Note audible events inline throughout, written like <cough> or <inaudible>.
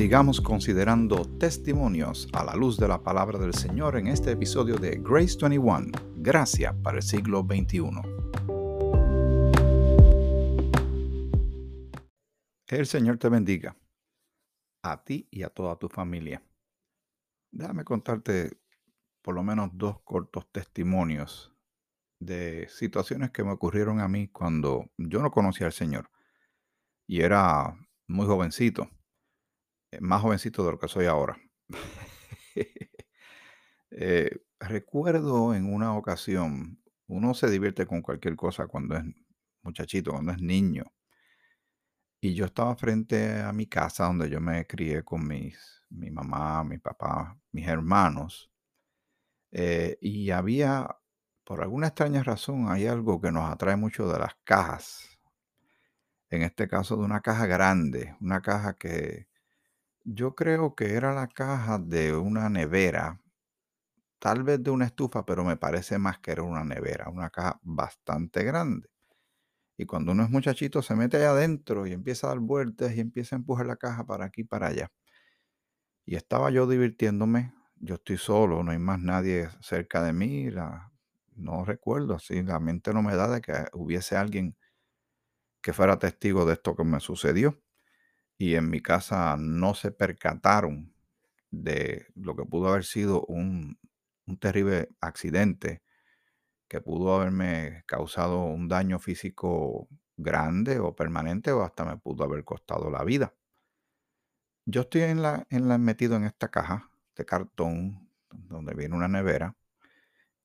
Sigamos considerando testimonios a la luz de la palabra del Señor en este episodio de Grace 21, Gracia para el siglo XXI. El Señor te bendiga, a ti y a toda tu familia. Déjame contarte por lo menos dos cortos testimonios de situaciones que me ocurrieron a mí cuando yo no conocía al Señor y era muy jovencito, más jovencito de lo que soy ahora. <laughs> Eh, recuerdo en una ocasión, uno se divierte con cualquier cosa cuando es muchachito, cuando es niño. Y yo estaba frente a mi casa donde yo me crié con mis, mi mamá, mi papá, mis hermanos. Eh, y había, por alguna extraña razón, hay algo que nos atrae mucho de las cajas. En este caso de una caja grande, una caja que yo creo que era la caja de una nevera, tal vez de una estufa, pero me parece más que era una nevera, una caja bastante grande. Y cuando uno es muchachito se mete allá adentro y empieza a dar vueltas y empieza a empujar la caja para aquí y para allá. Y estaba yo divirtiéndome, yo estoy solo, no hay más nadie cerca de mí, no recuerdo, así la mente no me da de que hubiese alguien que fuera testigo de esto que me sucedió y en mi casa no se percataron de lo que pudo haber sido un, terrible accidente que pudo haberme causado un daño físico grande o permanente o hasta me pudo haber costado la vida. Yo estoy en la, en la, metido en esta caja de cartón donde viene una nevera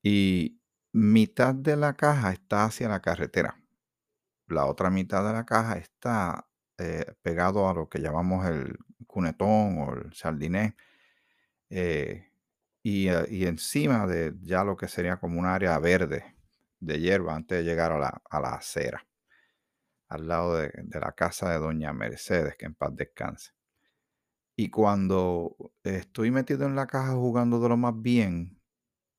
y mitad de la caja está hacia la carretera. La otra mitad de la caja está eh, pegado a lo que llamamos el cunetón o el sardiné. Eh, y, eh, y, encima de ya lo que sería como un área verde de hierba antes de llegar a la, a la acera, al lado de, de, la casa de doña Mercedes, que en paz descanse. Y cuando estoy metido en la caja jugando de lo más bien,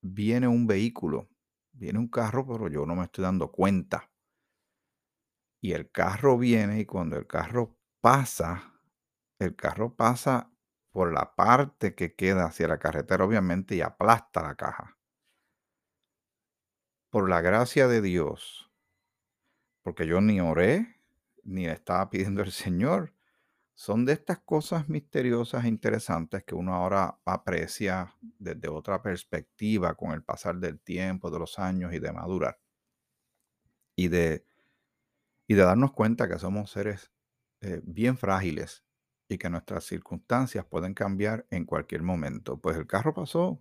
viene un vehículo, viene un carro, pero yo no me estoy dando cuenta y el carro viene y cuando el carro pasa, el carro pasa por la parte que queda hacia la carretera, obviamente, y aplasta la caja. Por la gracia de Dios, porque yo ni oré, ni le estaba pidiendo al Señor. Son de estas cosas misteriosas e interesantes que uno ahora aprecia desde otra perspectiva con el pasar del tiempo, de los años y de madurar. Y de y de darnos cuenta que somos seres eh, bien frágiles y que nuestras circunstancias pueden cambiar en cualquier momento. Pues el carro pasó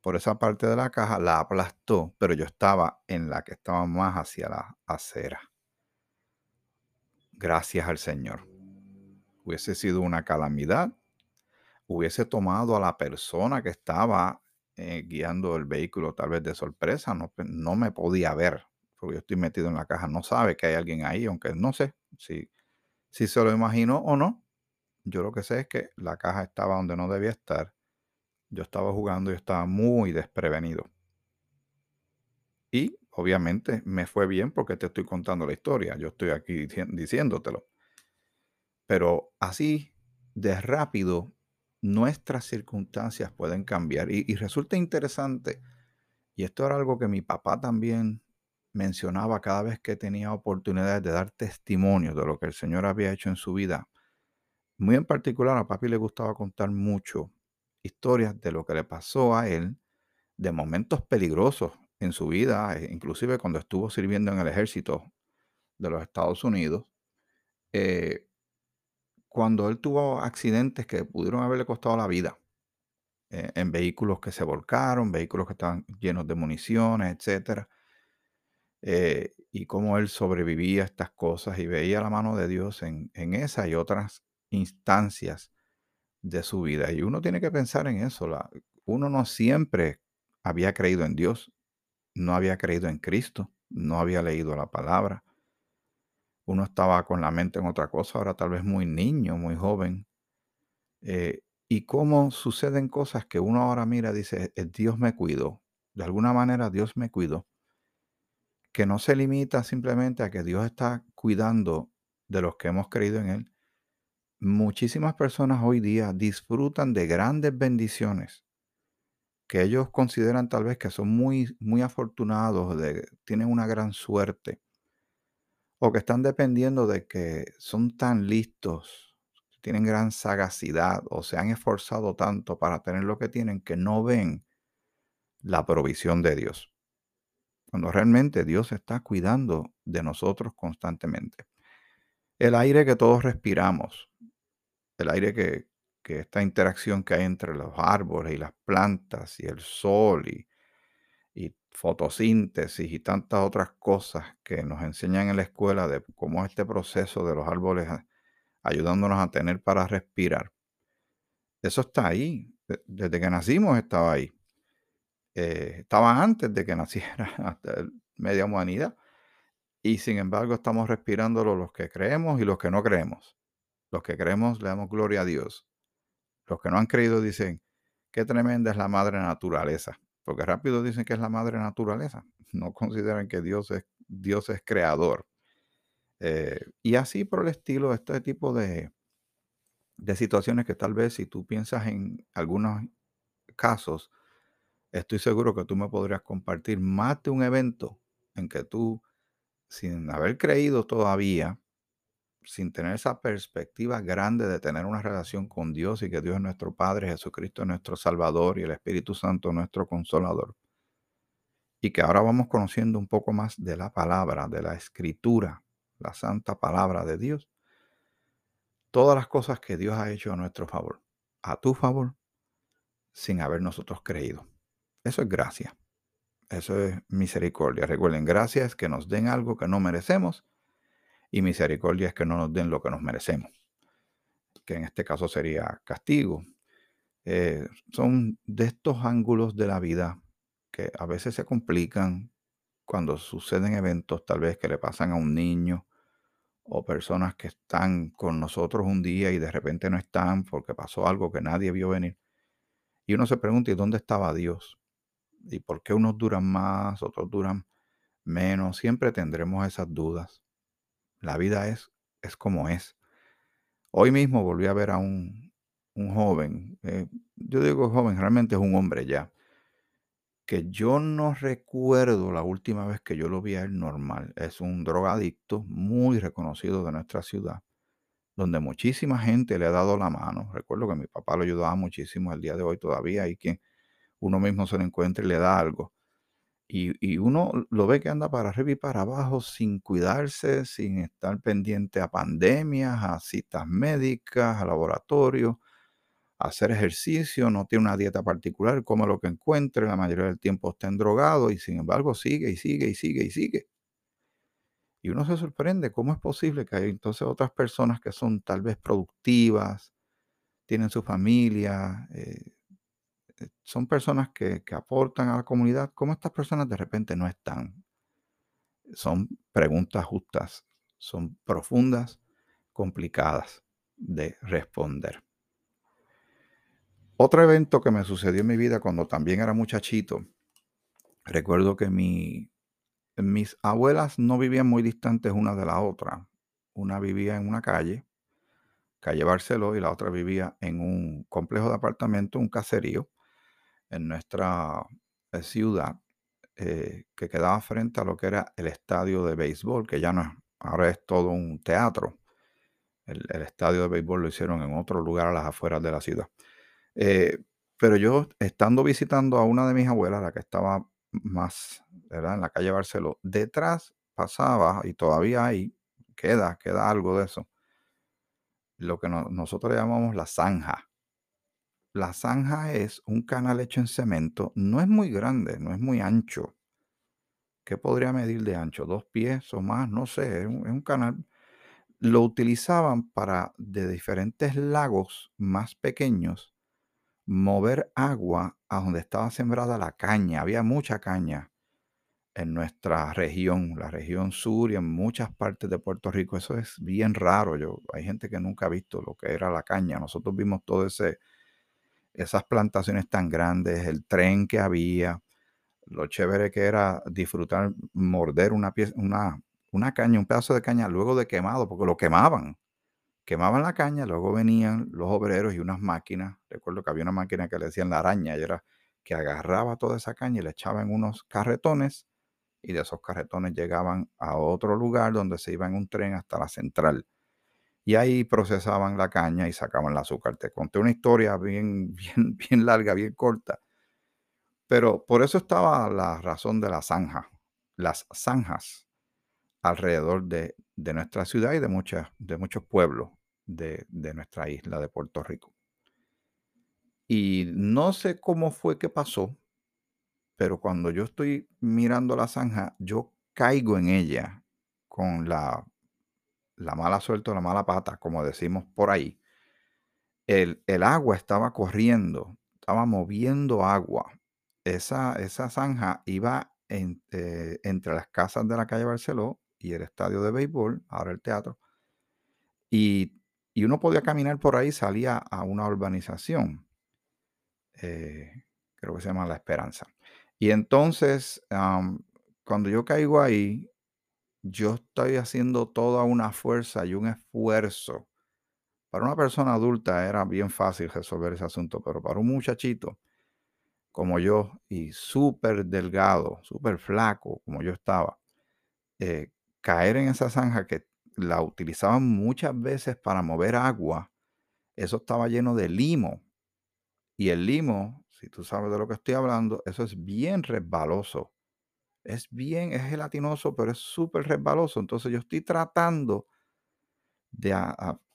por esa parte de la caja, la aplastó, pero yo estaba en la que estaba más hacia la acera. Gracias al Señor. Hubiese sido una calamidad, hubiese tomado a la persona que estaba eh, guiando el vehículo tal vez de sorpresa, no, no me podía ver, porque yo estoy metido en la caja, no sabe que hay alguien ahí, aunque no sé si, si se lo imaginó o no. Yo lo que sé es que la caja estaba donde no debía estar. Yo estaba jugando y estaba muy desprevenido. Y obviamente me fue bien porque te estoy contando la historia. Yo estoy aquí diciéndotelo. Pero así de rápido nuestras circunstancias pueden cambiar. Y, y resulta interesante. Y esto era algo que mi papá también mencionaba cada vez que tenía oportunidades de dar testimonio de lo que el Señor había hecho en su vida. Muy en particular a papi le gustaba contar mucho historias de lo que le pasó a él, de momentos peligrosos en su vida, e inclusive cuando estuvo sirviendo en el ejército de los Estados Unidos, eh, cuando él tuvo accidentes que pudieron haberle costado la vida, eh, en vehículos que se volcaron, vehículos que estaban llenos de municiones, etcétera eh, y cómo él sobrevivía a estas cosas y veía la mano de Dios en, en esa y otras instancias de su vida. Y uno tiene que pensar en eso. La, uno no siempre había creído en Dios, no había creído en Cristo, no había leído la palabra. Uno estaba con la mente en otra cosa, ahora tal vez muy niño, muy joven. Eh, y cómo suceden cosas que uno ahora mira, dice, eh, Dios me cuidó. De alguna manera Dios me cuidó que no se limita simplemente a que Dios está cuidando de los que hemos creído en Él, muchísimas personas hoy día disfrutan de grandes bendiciones que ellos consideran tal vez que son muy, muy afortunados, de, tienen una gran suerte, o que están dependiendo de que son tan listos, tienen gran sagacidad o se han esforzado tanto para tener lo que tienen que no ven la provisión de Dios. Cuando realmente Dios está cuidando de nosotros constantemente. El aire que todos respiramos, el aire que, que esta interacción que hay entre los árboles y las plantas y el sol y, y fotosíntesis y tantas otras cosas que nos enseñan en la escuela de cómo este proceso de los árboles ayudándonos a tener para respirar. Eso está ahí. Desde que nacimos estaba ahí. Eh, estaba antes de que naciera <laughs> hasta media humanidad. Y sin embargo estamos respirándolo los que creemos y los que no creemos. Los que creemos le damos gloria a Dios. Los que no han creído dicen, qué tremenda es la madre naturaleza. Porque rápido dicen que es la madre naturaleza. <laughs> No consideran que Dios es, Dios es creador. Eh, y así por el estilo, este tipo de, de situaciones que tal vez si tú piensas en algunos casos, estoy seguro que tú me podrías compartir más de un evento en que tú, sin haber creído todavía, sin tener esa perspectiva grande de tener una relación con Dios y que Dios es nuestro Padre, Jesucristo es nuestro Salvador y el Espíritu Santo nuestro Consolador. Y que ahora vamos conociendo un poco más de la palabra, de la escritura, la santa palabra de Dios. Todas las cosas que Dios ha hecho a nuestro favor, a tu favor, sin haber nosotros creído. Eso es gracia. Eso es misericordia. Recuerden, gracia es que nos den algo que no merecemos y misericordia es que no nos den lo que nos merecemos, que en este caso sería castigo. Eh, son de estos ángulos de la vida que a veces se complican cuando suceden eventos tal vez que le pasan a un niño o personas que están con nosotros un día y de repente no están porque pasó algo que nadie vio venir. Y uno se pregunta, ¿y dónde estaba Dios? ¿Y por qué unos duran más, otros duran menos? Siempre tendremos esas dudas. La vida es, es como es. Hoy mismo volví a ver a un, un joven, eh, yo digo joven, realmente es un hombre ya, que yo no recuerdo la última vez que yo lo vi a él normal. Es un drogadicto muy reconocido de nuestra ciudad, donde muchísima gente le ha dado la mano. Recuerdo que mi papá lo ayudaba muchísimo el día de hoy todavía y que uno mismo se lo encuentra y le da algo. Y, uno lo ve que anda para arriba y para abajo sin cuidarse, sin estar pendiente a pandemias, a citas médicas, a laboratorios, a hacer ejercicio, no tiene una dieta particular, come lo que encuentre, la mayoría del tiempo está drogado y sin embargo sigue y sigue y sigue y sigue. Y uno se sorprende cómo es posible que hay entonces otras personas que son tal vez productivas, tienen su familia, eh, son personas que, aportan a la comunidad, ¿cómo estas personas de repente no están? Son preguntas justas, son profundas, complicadas de responder. Otro evento que me sucedió en mi vida cuando también era muchachito, recuerdo que mi, mis abuelas no vivían muy distantes una de la otra. Una vivía en una calle, calle Barceló, y la otra vivía en un complejo de apartamentos, un caserío, en nuestra eh, ciudad eh, que quedaba frente a lo que era el estadio de béisbol, que ya no es, ahora es todo un teatro. El, estadio de béisbol lo hicieron en otro lugar a las afueras de la ciudad. Eh, pero yo, estando visitando a una de mis abuelas, la que estaba más, ¿verdad? En la calle Barceló, detrás pasaba, y todavía hay, queda, queda algo de eso, lo que nosotros llamamos la zanja. La zanja es un canal hecho en cemento, no es muy grande, no es muy ancho. ¿Qué podría medir de ancho? ¿Dos pies o más? No sé, es un, canal. Lo utilizaban para de diferentes lagos más pequeños mover agua a donde estaba sembrada la caña. Había mucha caña en nuestra región, la región sur y en muchas partes de Puerto Rico. Eso es bien raro. Yo, hay gente que nunca ha visto lo que era la caña. Nosotros vimos todo ese esas plantaciones tan grandes, el tren que había, lo chévere que era disfrutar, morder una, pieza, una, una caña, un pedazo de caña luego de quemado, porque lo quemaban. quemaban la caña, luego venían los obreros y unas máquinas. Recuerdo que había una máquina que le decían la araña era que agarraba toda esa caña y le echaba en unos carretones y de esos carretones llegaban a otro lugar donde se iba en un tren hasta la central. Y ahí procesaban la caña y sacaban el azúcar. Te conté una historia bien, <laughs> bien, bien larga, bien corta. Pero por eso estaba la razón de la zanja, las zanjas alrededor de, nuestra ciudad y de, muchas, de muchos pueblos de, de nuestra isla de Puerto Rico. Y no sé cómo fue que pasó, pero cuando yo estoy mirando la zanja, yo caigo en ella con la, la mala suerte o la mala pata, como decimos por ahí. El, el agua estaba corriendo, estaba moviendo agua. Esa, esa zanja iba eh, entre las casas de la calle Barceló y el estadio de béisbol, ahora el teatro. Y, y uno podía caminar por ahí, salía a una urbanización. Eh, creo que se llama La Esperanza. Y entonces, cuando yo caigo ahí, yo estoy haciendo toda una fuerza y un esfuerzo. Para una persona adulta era bien fácil resolver ese asunto, pero para un muchachito como yo y súper delgado, súper flaco como yo estaba, eh, caer en esa zanja que la utilizaban muchas veces para mover agua, eso estaba lleno de limo. Y el limo, si tú sabes de lo que estoy hablando, eso es bien resbaloso. Es bien, es gelatinoso, pero es súper resbaloso. Entonces yo estoy tratando de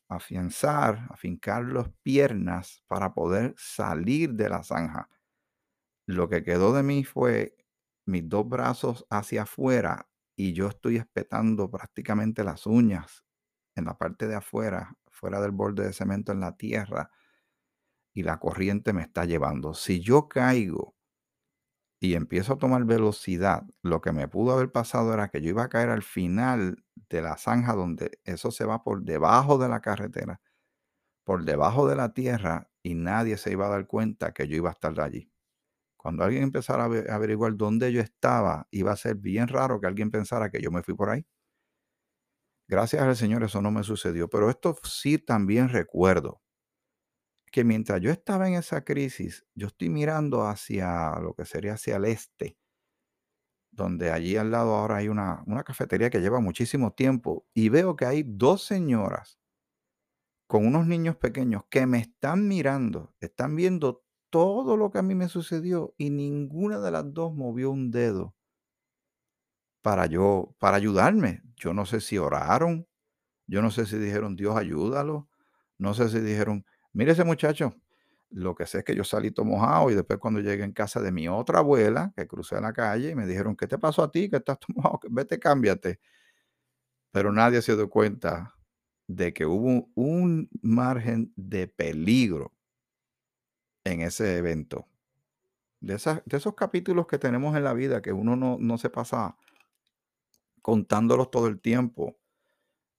afianzar, afincar las piernas para poder salir de la zanja. Lo que quedó de mí fue mis dos brazos hacia afuera y yo estoy espetando prácticamente las uñas en la parte de afuera, fuera del borde de cemento en la tierra y la corriente me está llevando. Si yo caigo y empiezo a tomar velocidad, lo que me pudo haber pasado era que yo iba a caer al final de la zanja donde eso se va por debajo de la carretera, por debajo de la tierra y nadie se iba a dar cuenta que yo iba a estar allí. Cuando alguien empezara a averiguar dónde yo estaba, iba a ser bien raro que alguien pensara que yo me fui por ahí. Gracias al Señor eso no me sucedió, pero esto sí también recuerdo que mientras yo estaba en esa crisis, yo estoy mirando hacia lo que sería hacia el este, donde allí al lado ahora hay una, una cafetería que lleva muchísimo tiempo, y veo que hay dos señoras con unos niños pequeños que me están mirando, están viendo todo lo que a mí me sucedió y ninguna de las dos movió un dedo para yo, para ayudarme. Yo no sé si oraron, yo no sé si dijeron, Dios ayúdalo, no sé si dijeron, Mire ese muchacho, lo que sé es que yo salí todo mojado y después cuando llegué en casa de mi otra abuela, que crucé la calle y me dijeron, ¿qué te pasó a ti? Que estás <laughs> todo mojado, vete, cámbiate. Pero nadie se dio cuenta de que hubo un margen de peligro en ese evento. De, de esos capítulos que tenemos en la vida que uno no, no se pasa contándolos todo el tiempo,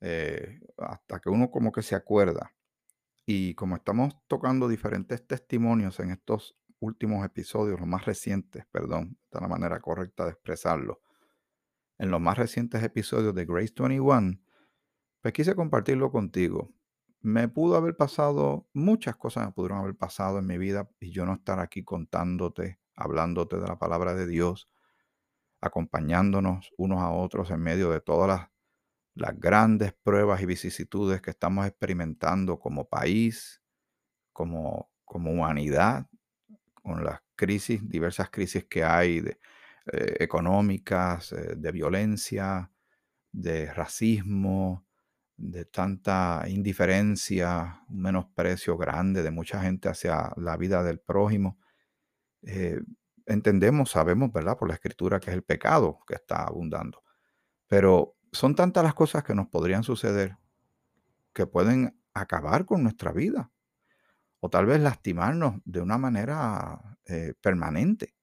eh, hasta que uno como que se acuerda. Y como estamos tocando diferentes testimonios en estos últimos episodios, los más recientes, perdón, de la manera correcta de expresarlo, en los más recientes episodios de Grace 21, pues quise compartirlo contigo. Me pudo haber pasado, muchas cosas me pudieron haber pasado en mi vida y yo no estar aquí contándote, hablándote de la palabra de Dios, acompañándonos unos a otros en medio de todas las las grandes pruebas y vicisitudes que estamos experimentando como país, como, como humanidad, con las crisis, diversas crisis que hay de, eh, económicas, eh, de violencia, de racismo, de tanta indiferencia, un menosprecio grande de mucha gente hacia la vida del prójimo. Eh, entendemos, sabemos, ¿verdad? Por la escritura que es el pecado que está abundando. Pero son tantas las cosas que nos podrían suceder que pueden acabar con nuestra vida o tal vez lastimarnos de una manera eh, permanente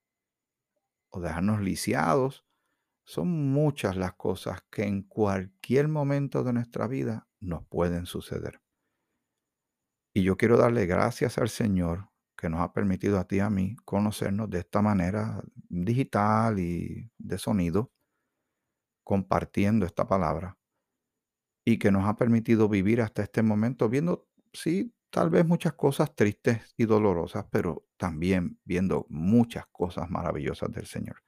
o dejarnos lisiados. Son muchas las cosas que en cualquier momento de nuestra vida nos pueden suceder. Y yo quiero darle gracias al Señor que nos ha permitido a ti y a mí conocernos de esta manera digital y de sonido compartiendo esta palabra. y que nos ha permitido vivir hasta este momento viendo, sí, tal vez muchas cosas tristes y dolorosas, pero también viendo muchas cosas maravillosas del Señor.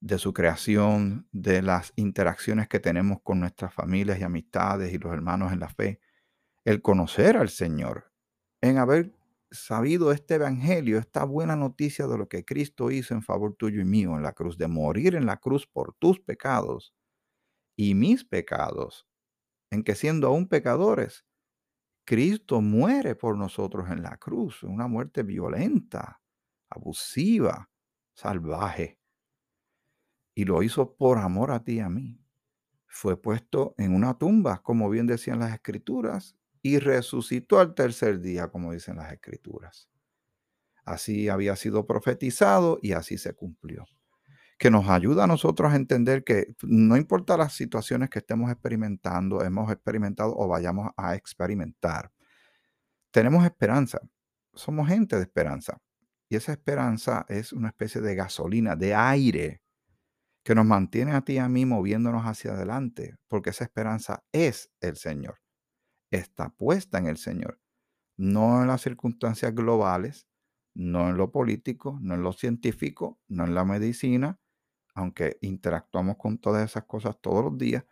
De su creación, de las interacciones que tenemos con nuestras familias y amistades y los hermanos en la fe, el conocer al Señor, en haber sabido este evangelio, esta buena noticia de lo que Cristo hizo en favor tuyo y mío en la cruz, de morir en la cruz por tus pecados y mis pecados, en que siendo aún pecadores, Cristo muere por nosotros en la cruz, una muerte violenta, abusiva, salvaje. Y lo hizo por amor a ti y a mí. Fue puesto en una tumba, como bien decían las escrituras, y resucitó al tercer día, como dicen las escrituras. Así había sido profetizado y así se cumplió. Que nos ayuda a nosotros a entender que no importa las situaciones que estemos experimentando, hemos experimentado o vayamos a experimentar, tenemos esperanza. Somos gente de esperanza. Y esa esperanza es una especie de gasolina, de aire, que nos mantiene a ti y a mí moviéndonos hacia adelante, porque esa esperanza es el Señor está puesta en el Señor, no en las circunstancias globales, no en lo político, no en lo científico, no en la medicina, aunque interactuamos con todas esas cosas todos los días,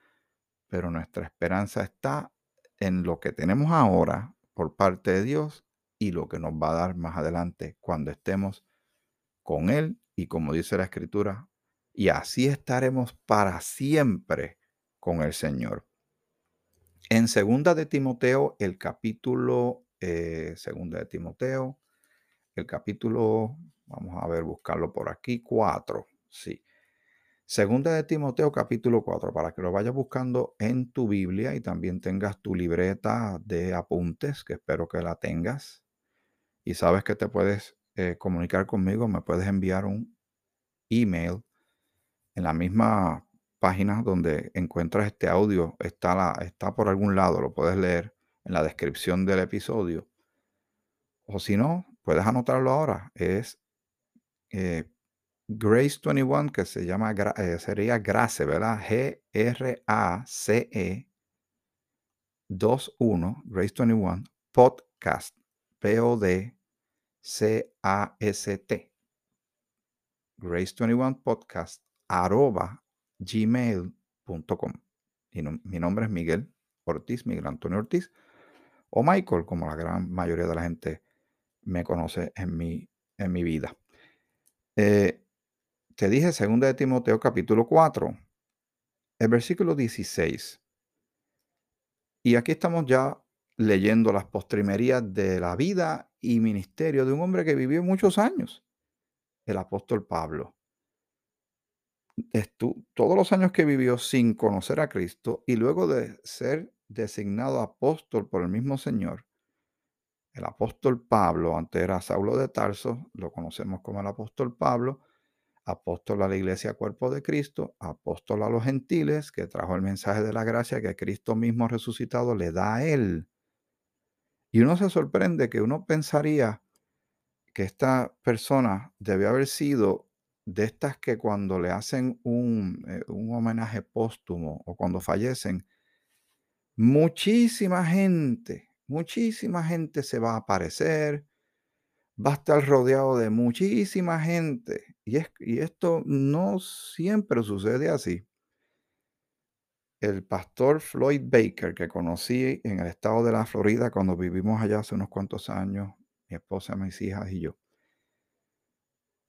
pero nuestra esperanza está en lo que tenemos ahora por parte de Dios y lo que nos va a dar más adelante cuando estemos con Él y como dice la Escritura, y así estaremos para siempre con el Señor. En segunda de Timoteo, el capítulo, eh, segunda de Timoteo, el capítulo, vamos a ver, buscarlo por aquí, 4, sí. Segunda de Timoteo, capítulo 4, para que lo vayas buscando en tu Biblia y también tengas tu libreta de apuntes, que espero que la tengas. Y sabes que te puedes eh, comunicar conmigo, me puedes enviar un email en la misma páginas donde encuentras este audio está, la, está por algún lado, lo puedes leer en la descripción del episodio. O si no, puedes anotarlo ahora. Es eh, Grace 21, que se llama, eh, sería Grace, ¿verdad? G-R-A-C-E 21, Grace 21, podcast, P-O-D-C-A-S-T. Grace 21 podcast, arroba gmail.com. Y mi nombre es Miguel Ortiz, Miguel Antonio Ortiz, o Michael, como la gran mayoría de la gente me conoce en mi, en mi vida. Eh, te dije 2 de Timoteo capítulo 4, el versículo 16. Y aquí estamos ya leyendo las postrimerías de la vida y ministerio de un hombre que vivió muchos años, el apóstol Pablo todos los años que vivió sin conocer a Cristo y luego de ser designado apóstol por el mismo Señor, el apóstol Pablo, antes era Saulo de Tarso, lo conocemos como el apóstol Pablo, apóstol a la iglesia cuerpo de Cristo, apóstol a los gentiles, que trajo el mensaje de la gracia que Cristo mismo resucitado le da a él. Y uno se sorprende que uno pensaría que esta persona debe haber sido de estas que cuando le hacen un, eh, un homenaje póstumo o cuando fallecen, muchísima gente, muchísima gente se va a aparecer, va a estar rodeado de muchísima gente. Y, es, y esto no siempre sucede así. El pastor Floyd Baker, que conocí en el estado de la Florida cuando vivimos allá hace unos cuantos años, mi esposa, mis hijas y yo,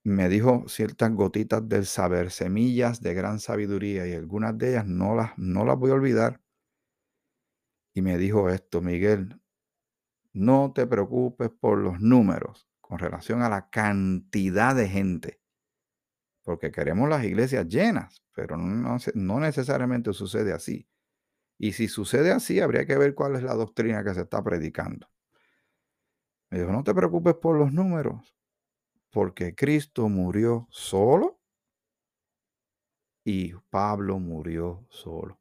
me dijo ciertas gotitas del saber, semillas de gran sabiduría, y algunas de ellas no las, no las voy a olvidar. Y me dijo esto, Miguel, no te preocupes por los números con relación a la cantidad de gente, porque queremos las iglesias llenas, pero no, no necesariamente sucede así. Y si sucede así, habría que ver cuál es la doctrina que se está predicando. Me dijo, no te preocupes por los números, porque Cristo murió solo y Pablo murió solo.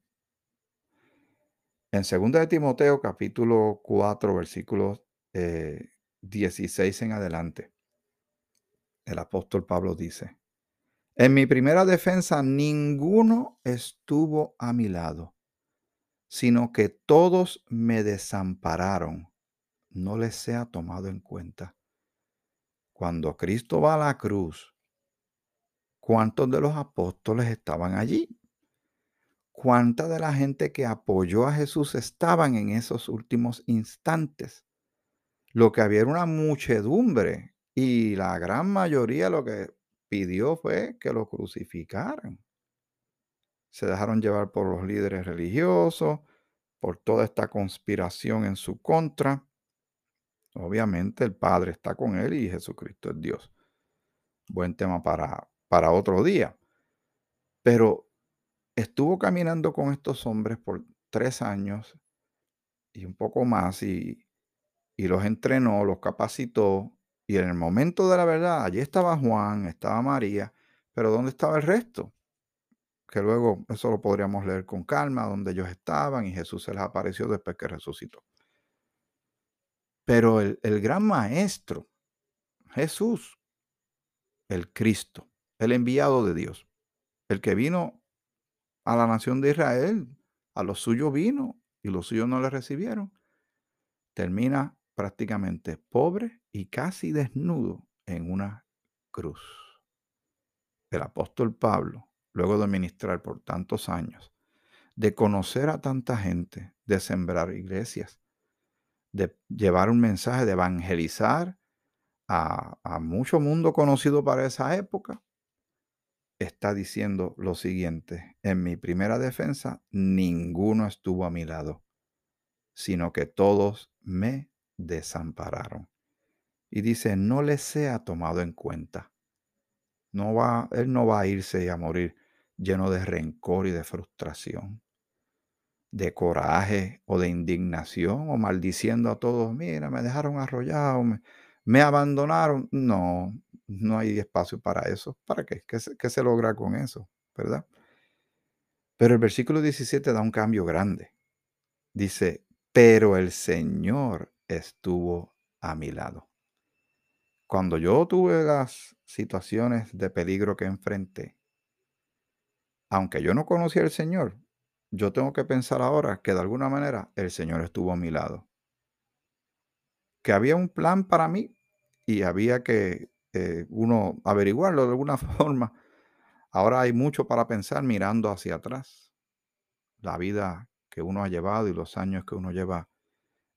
En 2 de Timoteo capítulo 4 versículos 16 eh, en adelante, el apóstol Pablo dice, en mi primera defensa ninguno estuvo a mi lado, sino que todos me desampararon, no les sea tomado en cuenta. Cuando Cristo va a la cruz, ¿cuántos de los apóstoles estaban allí? ¿Cuánta de la gente que apoyó a Jesús estaban en esos últimos instantes? Lo que había era una muchedumbre y la gran mayoría lo que pidió fue que lo crucificaran. Se dejaron llevar por los líderes religiosos, por toda esta conspiración en su contra. Obviamente el Padre está con él y Jesucristo es Dios. Buen tema para, para otro día. Pero estuvo caminando con estos hombres por tres años y un poco más y, y los entrenó, los capacitó. Y en el momento de la verdad, allí estaba Juan, estaba María, pero ¿dónde estaba el resto? Que luego eso lo podríamos leer con calma, donde ellos estaban y Jesús se les apareció después que resucitó. Pero el, gran maestro, Jesús, el Cristo, el enviado de Dios, el que vino a la nación de Israel, a los suyos vino y los suyos no le recibieron, termina prácticamente pobre y casi desnudo en una cruz. El apóstol Pablo, luego de ministrar por tantos años, de conocer a tanta gente, de sembrar iglesias, de llevar un mensaje, de evangelizar a, a mucho mundo conocido para esa época, está diciendo lo siguiente, en mi primera defensa, ninguno estuvo a mi lado, sino que todos me desampararon. Y dice, no le sea tomado en cuenta. No va, él no va a irse a morir lleno de rencor y de frustración, de coraje o de indignación o maldiciendo a todos, mira, me dejaron arrollado, me, abandonaron. No, no hay espacio para eso. ¿Para qué? ¿Qué se, qué se logra con eso? ¿Verdad? Pero el versículo 17 da un cambio grande. Dice, pero el Señor estuvo a mi lado. Cuando yo tuve las situaciones de peligro que enfrenté, aunque yo no conocía al Señor, yo tengo que pensar ahora que de alguna manera el Señor estuvo a mi lado. Que había un plan para mí y había que eh, uno averiguarlo de alguna <laughs> forma. Ahora hay mucho para pensar mirando hacia atrás. La vida que uno ha llevado y los años que uno lleva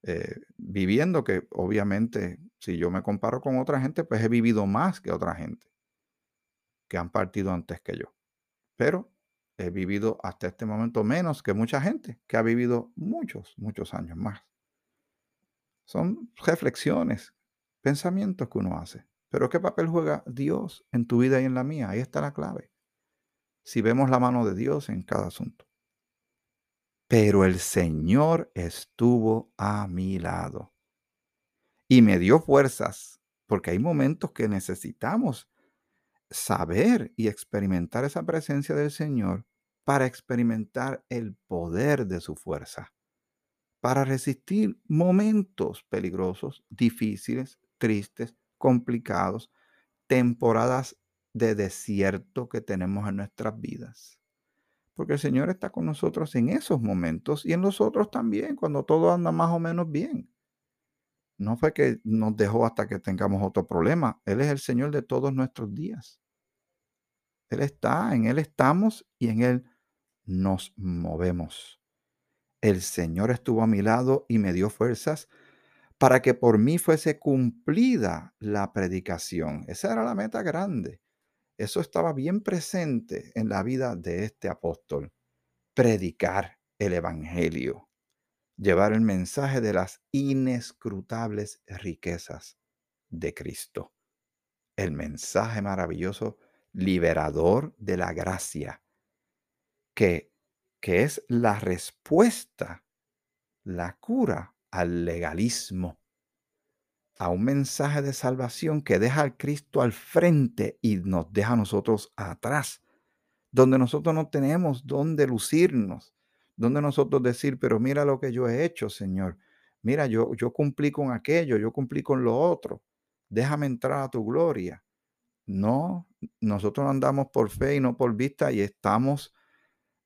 eh, viviendo, que obviamente si yo me comparo con otra gente, pues he vivido más que otra gente que han partido antes que yo. Pero he vivido hasta este momento menos que mucha gente que ha vivido muchos, muchos años más. Son reflexiones, pensamientos que uno hace. Pero ¿qué papel juega Dios en tu vida y en la mía? Ahí está la clave. Si vemos la mano de Dios en cada asunto. Pero el Señor estuvo a mi lado y me dio fuerzas, porque hay momentos que necesitamos saber y experimentar esa presencia del Señor para experimentar el poder de su fuerza, para resistir momentos peligrosos, difíciles, tristes, complicados, temporadas de desierto que tenemos en nuestras vidas. Porque el Señor está con nosotros en esos momentos y en los otros también, cuando todo anda más o menos bien. No fue que nos dejó hasta que tengamos otro problema. Él es el Señor de todos nuestros días. Él está, en Él estamos y en Él nos movemos. El Señor estuvo a mi lado y me dio fuerzas para que por mí fuese cumplida la predicación. Esa era la meta grande. Eso estaba bien presente en la vida de este apóstol. Predicar el Evangelio, llevar el mensaje de las inescrutables riquezas de Cristo. El mensaje maravilloso, liberador de la gracia, que, que es la respuesta, la cura al legalismo a un mensaje de salvación que deja al Cristo al frente y nos deja a nosotros atrás, donde nosotros no tenemos dónde lucirnos, donde nosotros decir, pero mira lo que yo he hecho, Señor. Mira, yo, yo cumplí con aquello, yo cumplí con lo otro. Déjame entrar a tu gloria. No, nosotros andamos por fe y no por vista y estamos,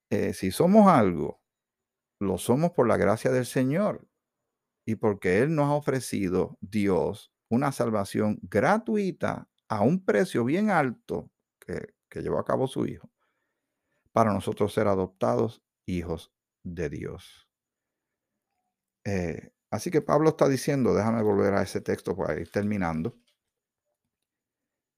eh, si somos algo, lo somos por la gracia del Señor y porque Él nos ha ofrecido, Dios, una salvación gratuita a un precio bien alto que, que llevó a cabo su Hijo, para nosotros ser adoptados hijos de Dios. Eh, así que Pablo está diciendo, déjame volver a ese texto para ir terminando.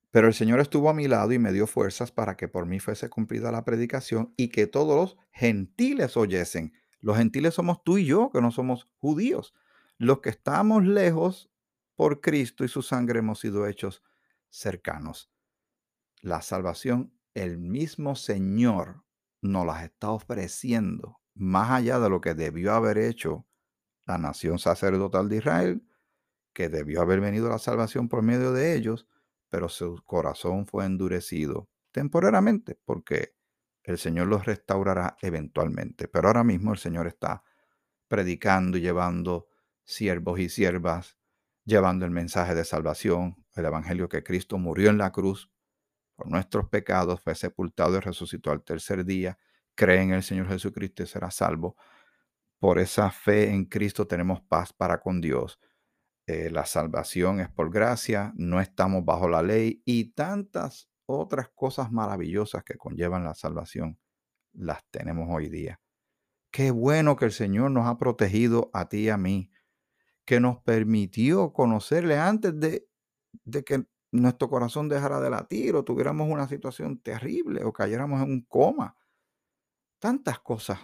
Pero el Señor estuvo a mi lado y me dio fuerzas para que por mí fuese cumplida la predicación y que todos los gentiles oyesen. Los gentiles somos tú y yo, que no somos judíos. Los que estamos lejos por Cristo y su sangre hemos sido hechos cercanos. La salvación, el mismo Señor nos las está ofreciendo, más allá de lo que debió haber hecho la nación sacerdotal de Israel, que debió haber venido la salvación por medio de ellos, pero su corazón fue endurecido temporariamente, porque el Señor los restaurará eventualmente. Pero ahora mismo el Señor está predicando y llevando siervos y siervas, llevando el mensaje de salvación, el Evangelio que Cristo murió en la cruz por nuestros pecados, fue sepultado y resucitó al tercer día, cree en el Señor Jesucristo y será salvo. Por esa fe en Cristo tenemos paz para con Dios. Eh, la salvación es por gracia, no estamos bajo la ley y tantas otras cosas maravillosas que conllevan la salvación las tenemos hoy día. Qué bueno que el Señor nos ha protegido a ti y a mí, que nos permitió conocerle antes de, de que nuestro corazón dejara de latir o tuviéramos una situación terrible o cayéramos en un coma. Tantas cosas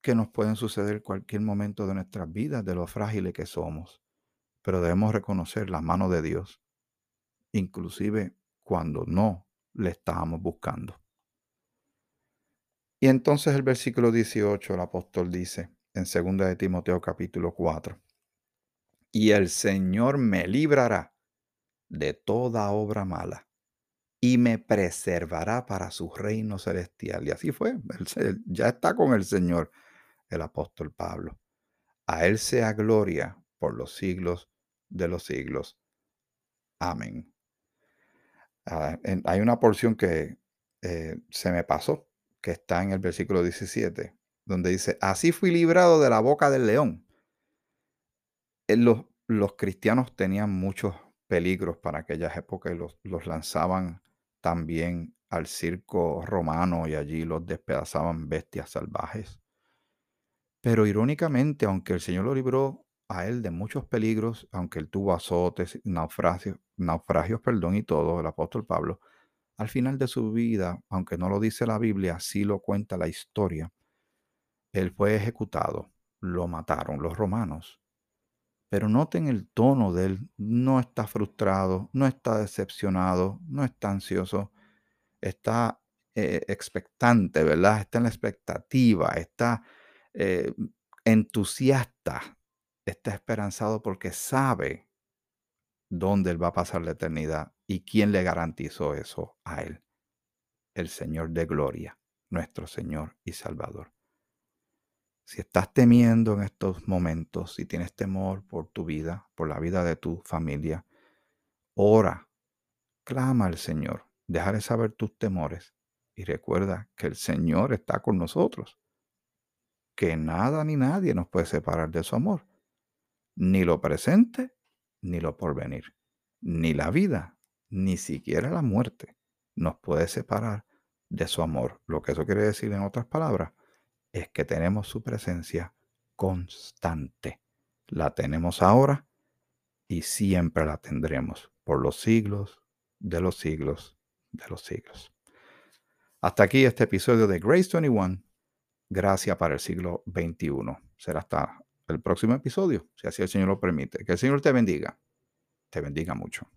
que nos pueden suceder cualquier momento de nuestras vidas, de lo frágiles que somos. Pero debemos reconocer la mano de Dios, inclusive cuando no le estábamos buscando. Y entonces el versículo 18, el apóstol dice en 2 de Timoteo capítulo 4, y el Señor me librará de toda obra mala y me preservará para su reino celestial. Y así fue, ya está con el Señor el apóstol Pablo. A Él sea gloria por los siglos de los siglos. Amén. Ah, hay una porción que eh, se me pasó, que está en el versículo 17, donde dice, así fui librado de la boca del león. Eh, los, cristianos tenían muchos peligros para aquellas épocas y los lanzaban también al circo romano y allí los despedazaban bestias salvajes. Pero irónicamente, aunque el Señor lo libró a él de muchos peligros, aunque él tuvo azotes, naufragios, naufragios, perdón, y todo, el apóstol Pablo, al final de su vida, aunque no lo dice la Biblia, sí lo cuenta la historia, él fue ejecutado, lo mataron los romanos. Pero noten el tono de él, no está frustrado, no está decepcionado, no está ansioso, está eh, expectante, ¿verdad? Está en la expectativa, está eh, entusiasta, está esperanzado porque sabe dónde él va a pasar la eternidad y quién le garantizó eso a él. El Señor de gloria, nuestro Señor y Salvador. Si estás temiendo en estos momentos, si tienes temor por tu vida, por la vida de tu familia, ora, clama al Señor, déjale saber tus temores y recuerda que el Señor está con nosotros, que nada ni nadie nos puede separar de su amor, ni lo presente, ni lo porvenir, ni la vida, ni siquiera la muerte nos puede separar de su amor. Lo que eso quiere decir en otras palabras, es que tenemos su presencia constante. La tenemos ahora y siempre la tendremos por los siglos de los siglos de los siglos. Hasta aquí este episodio de Grace 21. Gracias para el siglo XXI. Será hasta el próximo episodio, si así el Señor lo permite. Que el Señor te bendiga. Te bendiga mucho.